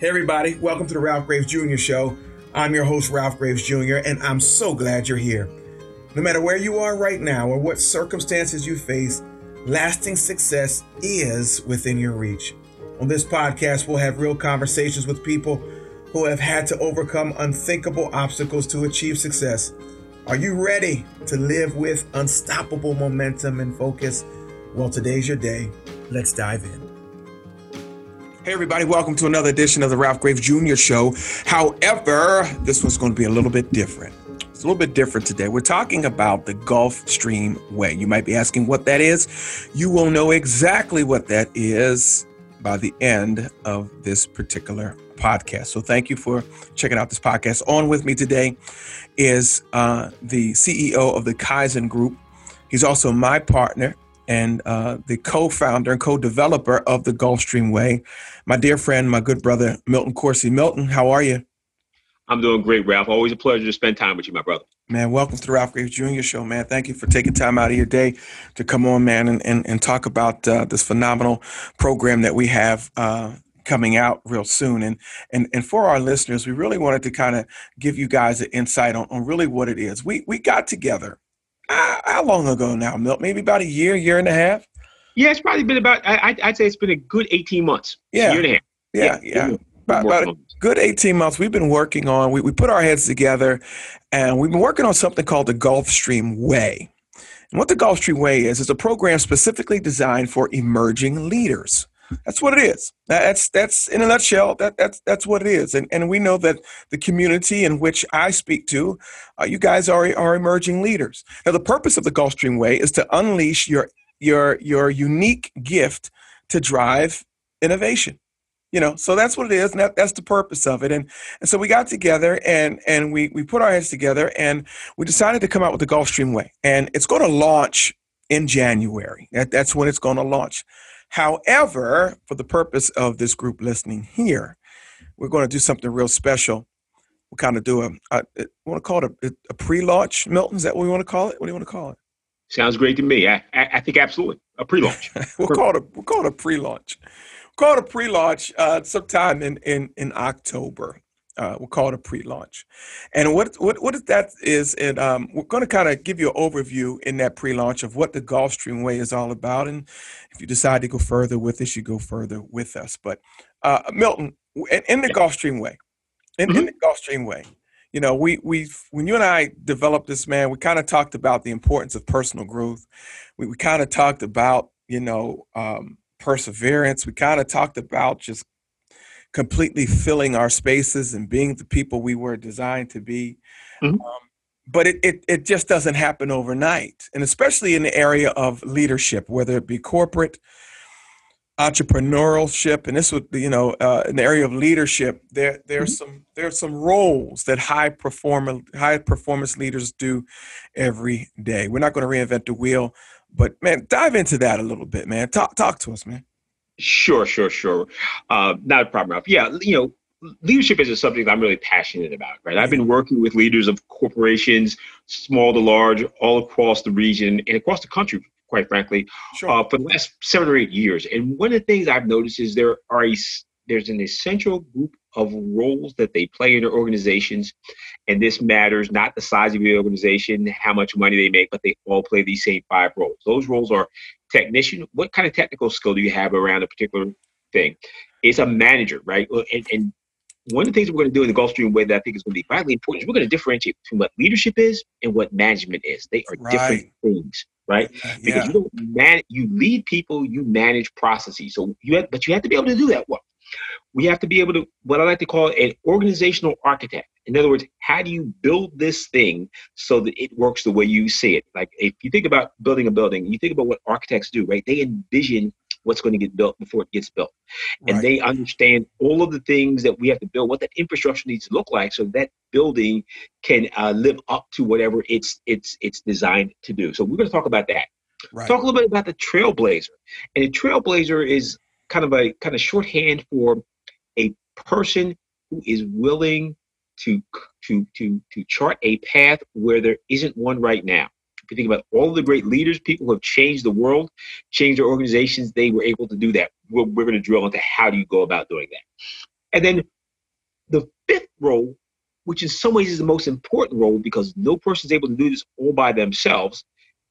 Hey, everybody, welcome to the Ralph Graves Jr. Show. I'm your host, Ralph Graves Jr., and I'm so glad you're here. No matter where you are right now or what circumstances you face, lasting success is within your reach. On this podcast, we'll have real conversations with people who have had to overcome unthinkable obstacles to achieve success. Are you ready to live with unstoppable momentum and focus? Well, today's your day. Let's dive in. Hey, everybody, welcome to another edition of the Ralph Graves Jr. Show. However, this one's going to be a little bit different. It's a little bit different today. We're talking about the Gulfstream Way. You might be asking what that is. You will know exactly what that is by the end of this particular podcast. So thank you for checking out this podcast. On with me today is uh, the CEO of the Kaizen Group. He's also my partner and uh, the co-founder and co-developer of the Gulfstream Way. My dear friend, my good brother, Milton Corsey. Milton, how are you? I'm doing great, Ralph. Always a pleasure to spend time with you, my brother. Man, welcome to the Ralph Graves Jr. Show, man. Thank you for taking time out of your day to come on, man, and, and, and talk about uh, this phenomenal program that we have uh, coming out real soon. And and and for our listeners, we really wanted to kind of give you guys an insight on, on really what it is. We we got together. Uh, how long ago now, Milt? Maybe about a year, year and a half. Yeah, it's probably been about. I, would say it's been a good eighteen months. Yeah, year and a half. Yeah, yeah. yeah. About, about a good 18 months we've been working on we, we put our heads together and we've been working on something called the gulfstream way and what the gulfstream way is is a program specifically designed for emerging leaders that's what it is. That's that's in a nutshell. That that's that's what it is. And and we know that the community in which I speak to, uh, you guys are are emerging leaders. Now the purpose of the Gulfstream Way is to unleash your your your unique gift to drive innovation. You know, so that's what it is, and that, that's the purpose of it. And and so we got together and and we we put our heads together and we decided to come out with the Gulfstream Way, and it's going to launch in January. That, that's when it's going to launch. However, for the purpose of this group listening here, we're going to do something real special. We'll kind of do a, a, a want to call it a, a, pre-launch, Milton? Is that what we want to call it? What do you want to call it? Sounds great to me. I, I, I think absolutely a pre-launch. we'll call it a, we'll call it a pre-launch. We'll call it a pre-launch uh, sometime in, in, in October. Uh, we'll call it a pre-launch. And what what what that is, and um, we're going to kind of give you an overview in that pre-launch of what the Gulfstream Way is all about. And if you decide to go further with this, you go further with us. But uh, Milton, in, in, the Gulfstream Way, in, mm-hmm. in the Gulfstream Way, you know, we we when you and I developed this, man, we kind of talked about the importance of personal growth. We we kind of talked about you know um, perseverance. We kind of talked about just completely filling our spaces and being the people we were designed to be. Mm-hmm. Um, but it, it, it just doesn't happen overnight. And especially in the area of leadership, whether it be corporate, entrepreneurship, and this would be, you know, uh, in the area of leadership, there there's mm-hmm. some there's some roles that high performer high performance leaders do every day. We're not going to reinvent the wheel, but man, dive into that a little bit, man. Talk talk to us, man. Sure, sure, sure. Uh, not a problem, Ralph. Yeah, you know, leadership is a subject I'm really passionate about, right? I've been working with leaders of corporations, small to large, all across the region and across the country, quite frankly, sure. uh, for the last seven or eight years. And one of the things I've noticed is there are a, there's an essential group of roles that they play in their organizations. And this matters not the size of your organization, how much money they make, but they all play these same five roles. Those roles are technician. What kind of technical skill do you have around a particular thing? It's a manager, right? And, and one of the things we're going to do in the Gulfstream way that I think is going to be vitally important is we're going to differentiate between what leadership is and what management is. They are right. different things, right? Uh, yeah. Because you don't man, you lead people, you manage processes. So you have, but you have to be able to do that well we have to be able to what I like to call an organizational architect. In other words, how do you build this thing so that it works the way you see it? Like if you think about building a building, you think about what architects do, right? They envision what's going to get built before it gets built. And right. they understand all of the things that we have to build, what that infrastructure needs to look like so that building can uh, live up to whatever it's it's it's designed to do. So we're going to talk about that. Right. Talk a little bit about the trailblazer. And a trailblazer is kind of a kind of shorthand for a person who is willing to to to to chart a path where there isn't one right now. If you think about all the great leaders, people who have changed the world, changed their organizations, they were able to do that. We're, we're going to drill into how do you go about doing that. And then the fifth role, which in some ways is the most important role because no person is able to do this all by themselves,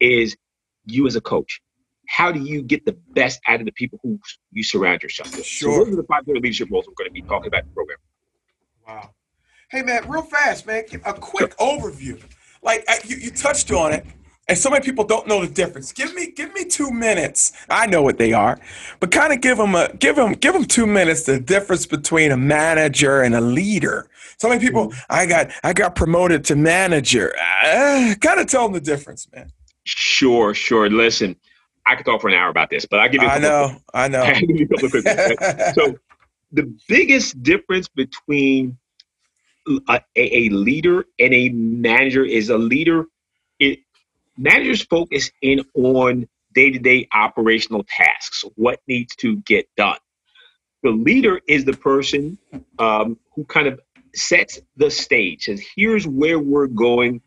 is you as a coach. How do you get the best out of the people who you surround yourself with? Sure. So those are the five leadership roles we're going to be talking about in the program. Wow. Hey, man, real fast, man, a quick overview. Like you, you touched on it, and so many people don't know the difference. Give me, give me two minutes. I know what they are, but kind of give them a, give them, give them two minutes. The difference between a manager and a leader. So many people, mm-hmm. I got, I got promoted to manager. Uh, kind of tell them the difference, man. Sure, sure. Listen, I could talk for an hour about this, but I'll give you. I know, I know. so, the biggest difference between a, a, leader and a manager is a leader. It managers focus in on day-to-day operational tasks, what needs to get done. The leader is the person um, who kind of sets the stage, says, "Here's where we're going."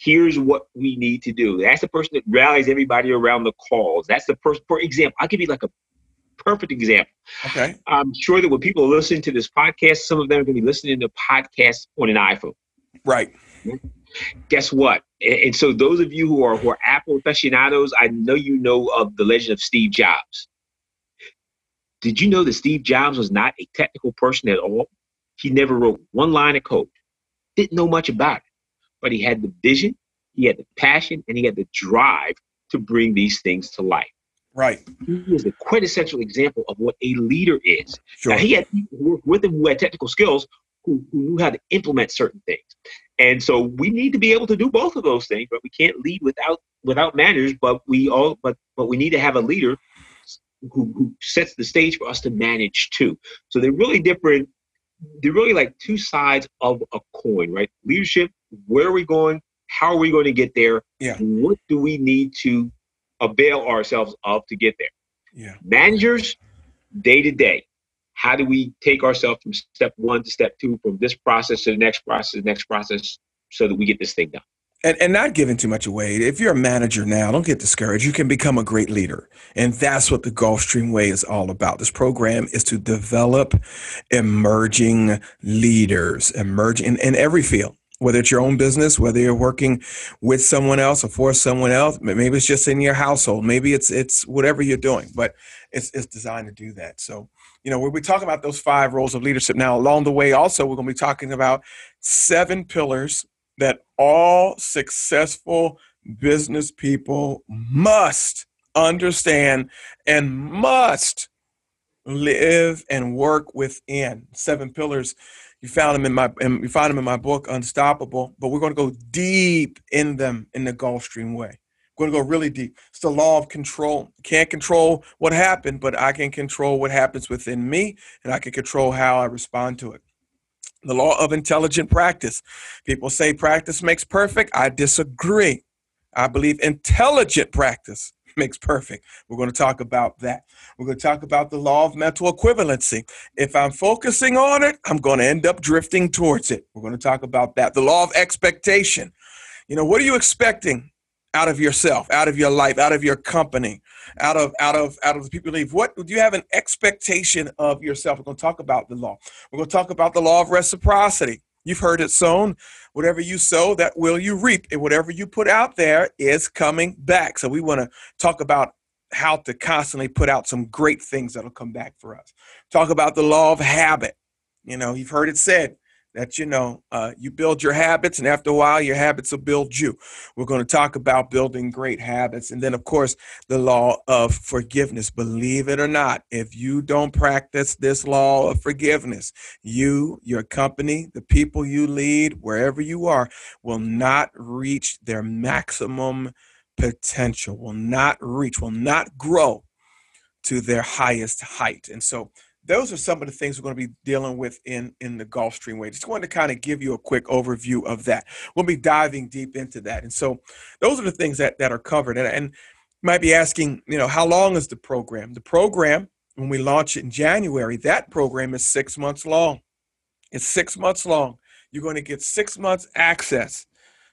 Here's what we need to do. That's the person that rallies everybody around the calls. That's the person, for example, I'll give you like a perfect example. Okay. I'm sure that when people are listening to this podcast, some of them are going to be listening to podcasts on an iPhone. Right. Guess what? And so those of you who are who are Apple aficionados, I know you know of the legend of Steve Jobs. Did you know that Steve Jobs was not a technical person at all? He never wrote one line of code. Didn't know much about it. But he had the vision, he had the passion, and he had the drive to bring these things to life. Right. He is the quintessential example of what a leader is. Sure. Now, he had people who with him who had technical skills who, who knew how to implement certain things. And so we need to be able to do both of those things, but we can't lead without without managers, but we all but but we need to have a leader who, who sets the stage for us to manage too. So they're really different, they're really like two sides of a coin, right? Leadership, where are we going? How are we going to get there? Yeah. What do we need to avail ourselves of to get there. Yeah. Managers, day to day, how do we take ourselves from step one to step two, from this process to the next process, the next process, so that we get this thing done? And, and not giving too much away. If you're a manager now, don't get discouraged. You can become a great leader. And that's what the Gulfstream Way is all about. This program is to develop emerging leaders, emerging in, in every field whether it's your own business, whether you're working with someone else or for someone else, maybe it's just in your household, maybe it's it's whatever you're doing, but it's it's designed to do that. So, you know, we'll be talking about those five roles of leadership. Now, along the way, also we're going to be talking about seven pillars that all successful business people must understand and must live and work within. Seven pillars you found them in my you find them in my book Unstoppable. But we're going to go deep in them in the Gulfstream way. We're going to go really deep. It's the law of control. Can't control what happened, but I can control what happens within me, and I can control how I respond to it. The law of intelligent practice. People say practice makes perfect. I disagree. I believe intelligent practice makes perfect. We're going to talk about that. We're going to talk about the law of mental equivalency. If I'm focusing on it, I'm going to end up drifting towards it. We're going to talk about that. The law of expectation. You know, what are you expecting out of yourself, out of your life, out of your company, out of out of out of the people you leave? What do you have an expectation of yourself? We're going to talk about the law. We're going to talk about the law of reciprocity. You've heard it sown. Whatever you sow, that will you reap. And whatever you put out there is coming back. So we want to talk about how to constantly put out some great things that'll come back for us. Talk about the law of habit. You know, you've heard it said that you know uh, you build your habits and after a while your habits will build you. We're going to talk about building great habits and then of course the law of forgiveness. Believe it or not if you don't practice this law of forgiveness you your company the people you lead wherever you are will not reach their maximum potential will not reach will not grow to their highest height. And so those are some of the things we're going to be dealing with in in the Gulfstream Way. Just wanted to kind of give you a quick overview of that. We'll be diving deep into that, and so those are the things that that are covered. And, and you might be asking, you know, how long is the program? The program, when we launch it in January, that program is six months long. It's six months long. You're going to get six months access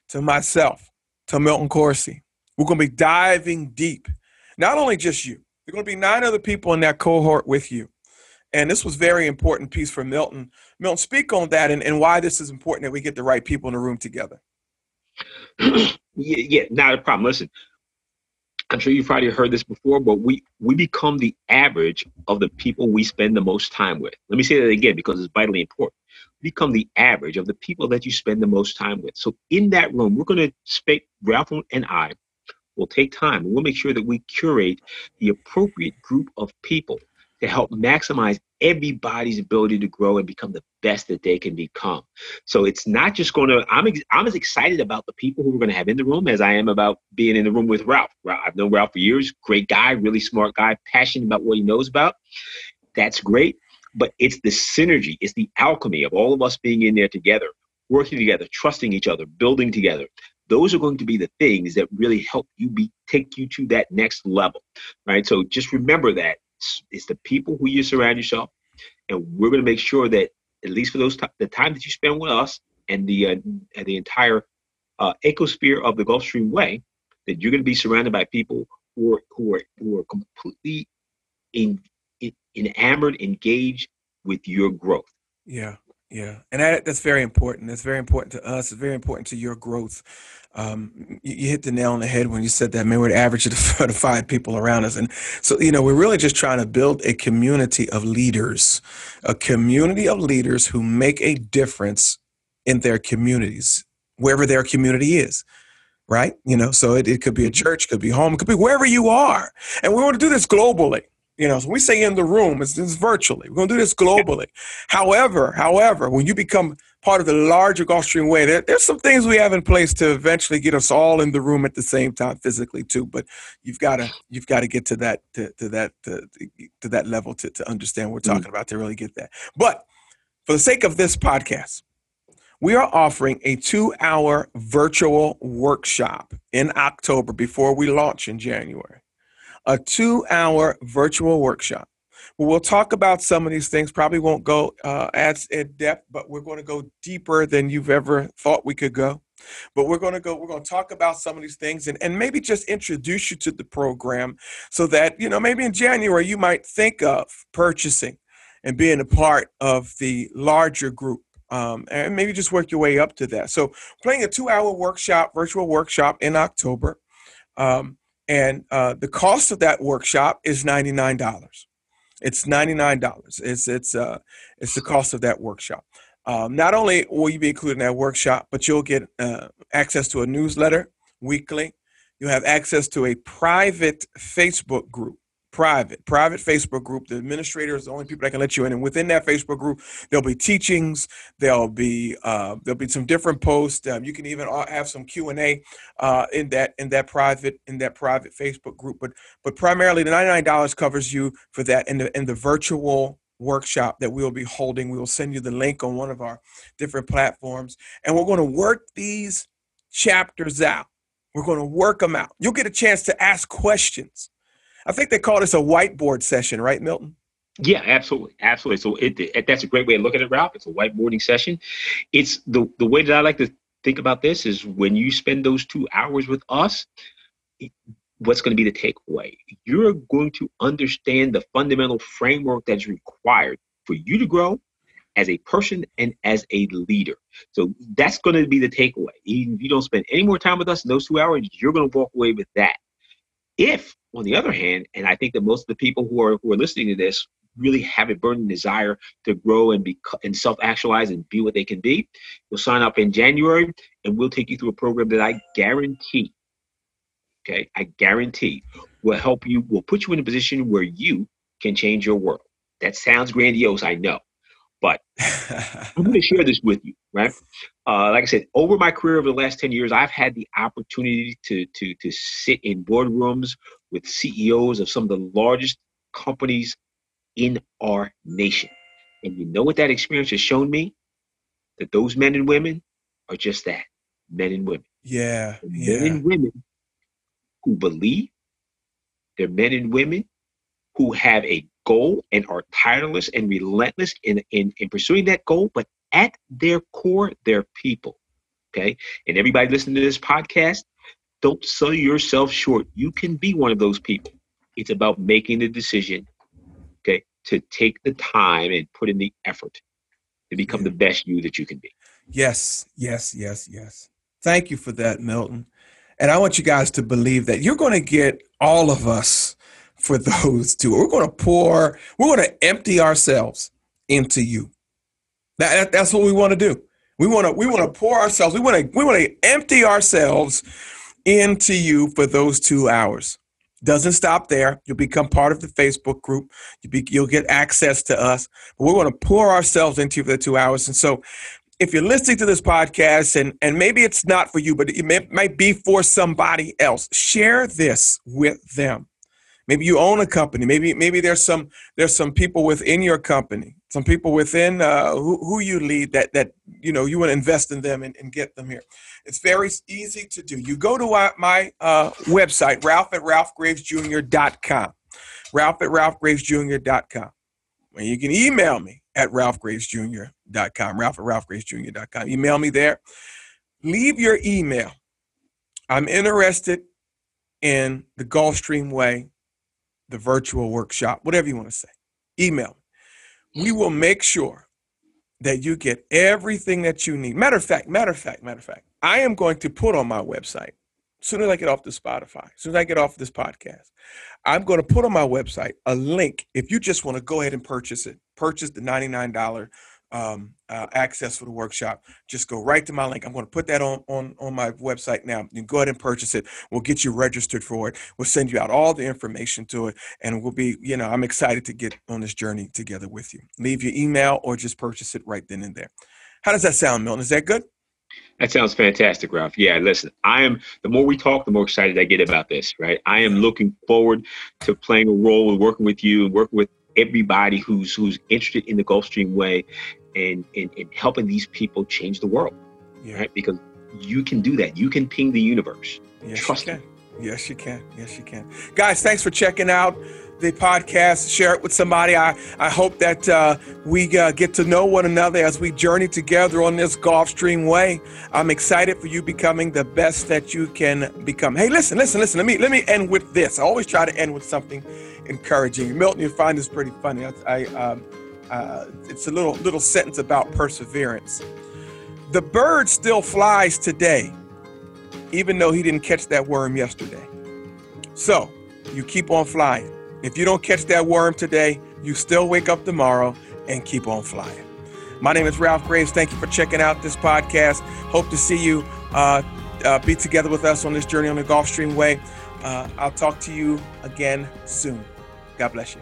to myself, to Milton Corsey. We're going to be diving deep. Not only just you. There are going to be nine other people in that cohort with you And this was very important piece for Milton. Milton, speak on that and, and why this is important that we get the right people in the room together. yeah, yeah, not a problem. Listen, I'm sure you've probably heard this before, but we we become the average of the people we spend the most time with. Let me say that again because it's vitally important. Become the average of the people that you spend the most time with. So in that room, we're going to speak. Ralph and I will take time we'll make sure that we curate the appropriate group of people to help maximize everybody's ability to grow and become the best that they can become. So it's not just going to, I'm, I'm as excited about the people who we're going to have in the room as I am about being in the room with Ralph. I've known Ralph for years, great guy, really smart guy, passionate about what he knows about. That's great. But it's the synergy, it's the alchemy of all of us being in there together, working together, trusting each other, building together. Those are going to be the things that really help you be take you to that next level, right? So just remember that it's the people who you surround yourself, and we're going to make sure that at least for those t- the time that you spend with us and the uh, the entire uh, ecosphere of the Gulfstream Way, that you're going to be surrounded by people who are who are who are completely in, in, enamored, engaged with your growth. Yeah, yeah, and that, that's very important. That's very important to us. It's very important to your growth. Um, you, you, hit the nail on the head when you said that. Man, we're the average of the, the five people around us, and so you know we're really just trying to build a community of leaders, a community of leaders who make a difference in their communities, wherever their community is right? You know, so it, it could be a mm-hmm. church, could be home, it could be wherever you are. And we want to do this globally. You know, so we say in the room, it's, it's virtually. We're going to do this globally. However, however, when you become part of the larger Gulfstream Way, there, there's some things we have in place to eventually get us all in the room at the same time physically too. But you've got to you've got to get to that to, to that to, to, that level to, to understand what we're talking mm-hmm. about to really get that. But for the sake of this podcast, we are offering a two-hour virtual workshop in October before we launch in January a two hour virtual workshop. We'll talk about some of these things. Probably won't go uh, as in depth, but we're going to go deeper than you've ever thought we could go. But we're going to go, we're going to talk about some of these things and, and maybe just introduce you to the program so that, you know, maybe in January you might think of purchasing and being a part of the larger group. Um, and maybe just work your way up to that. So, playing a two hour workshop, virtual workshop in October. Um, and uh, the cost of that workshop is $99 it's $99 it's it's uh it's the cost of that workshop. Um, not only will you be included in that workshop but you'll get uh, access to a newsletter weekly. You'll have access to a private facebook group private, private Facebook group. The administrator is the only people that can let you in, and within that Facebook group, there'll be teachings. There'll be uh, there'll be some different posts. Um, you can even uh, have some Q and A uh, in that in that private in that private Facebook group. But but primarily, the ninety nine dollars covers you for that in the in the virtual workshop that we will be holding. We will send you the link on one of our different platforms, and we're going to work these chapters out. We're going to work them out. You'll get a chance to ask questions I think they call this a whiteboard session, right, Milton? Yeah, absolutely, absolutely. So it, it, that's a great way of looking at it, Ralph. It's a whiteboarding session. It's the the way that I like to think about this is when you spend those two hours with us. What's going to be the takeaway? You're going to understand the fundamental framework that's required for you to grow as a person and as a leader. So that's going to be the takeaway. If you don't spend any more time with us in those two hours, you're going to walk away with that. If on the other hand, and I think that most of the people who are who are listening to this really have a burning desire to grow and be and self-actualize and be what they can be, you'll sign up in January and we'll take you through a program that I guarantee, okay, I guarantee will help you, will put you in a position where you can change your world. That sounds grandiose, I know. But I'm going to share this with you, right? Uh, like I said, over my career over the last 10 years, I've had the opportunity to, to, to sit in boardrooms with CEOs of some of the largest companies in our nation. And you know what that experience has shown me? That those men and women are just that men and women. Yeah. yeah. Men and women who believe, they're men and women who have a goal and are tireless and relentless in, in, in pursuing that goal, but at their core, they're people. Okay. And everybody listening to this podcast, don't sell yourself short. You can be one of those people. It's about making the decision, okay, to take the time and put in the effort to become the best you that you can be. Yes, yes, yes, yes. Thank you for that, Milton. And I want you guys to believe that you're going to get all of us for those two. We're going to pour, we're going to empty ourselves into you. That, that, that's what we want to do. We want to we want to pour ourselves. We want to we want to empty ourselves into you for those two hours. Doesn't stop there. You'll become part of the Facebook group. You be, you'll get access to us. But we're going to pour ourselves into you for the two hours. And so, if you're listening to this podcast and and maybe it's not for you, but it may, might be for somebody else, share this with them. Maybe you own a company. Maybe maybe there's some there's some people within your company, some people within uh, who, who you lead that that you know you want to invest in them and, and get them here. It's very easy to do. You go to my uh, website, Ralph at RalphGravesJr.com. Ralph at RalphGravesJr.com. And you can email me at RalphGravesJr.com. Ralph at RalphGravesJr.com. Email me there. Leave your email. I'm interested in the Gulfstream Way the virtual workshop, whatever you want to say, email. We will make sure that you get everything that you need. Matter of fact, matter of fact, matter of fact, I am going to put on my website, as soon as I get off the Spotify, as soon as I get off this podcast, I'm going to put on my website a link. If you just want to go ahead and purchase it, purchase the $99 um, uh, access for the workshop, just go right to my link. I'm going to put that on, on, on my website now. You go ahead and purchase it. We'll get you registered for it. We'll send you out all the information to it. And we'll be, you know, I'm excited to get on this journey together with you. Leave your email or just purchase it right then and there. How does that sound, Milton? Is that good? That sounds fantastic, Ralph. Yeah, listen, I am, the more we talk, the more excited I get about this, right? I am looking forward to playing a role with working with you and working with everybody who's who's interested in the Gulfstream way and, and, and helping these people change the world. Yeah. Right? Because you can do that. You can ping the universe. Yes, Trust you can. Me. Yes, you can. Yes, you can. Guys, thanks for checking out the podcast. Share it with somebody. I, I hope that uh, we uh, get to know one another as we journey together on this Gulfstream way. I'm excited for you becoming the best that you can become. Hey, listen, listen, listen. Let me let me end with this. I always try to end with something encouraging. Milton, you find this pretty funny. I, I um, uh, it's a little little sentence about perseverance. The bird still flies today, even though he didn't catch that worm yesterday. So you keep on flying. If you don't catch that worm today, you still wake up tomorrow and keep on flying. My name is Ralph Graves. Thank you for checking out this podcast. Hope to see you uh, uh, be together with us on this journey on the Gulfstream Way. Uh, I'll talk to you again soon. God bless you.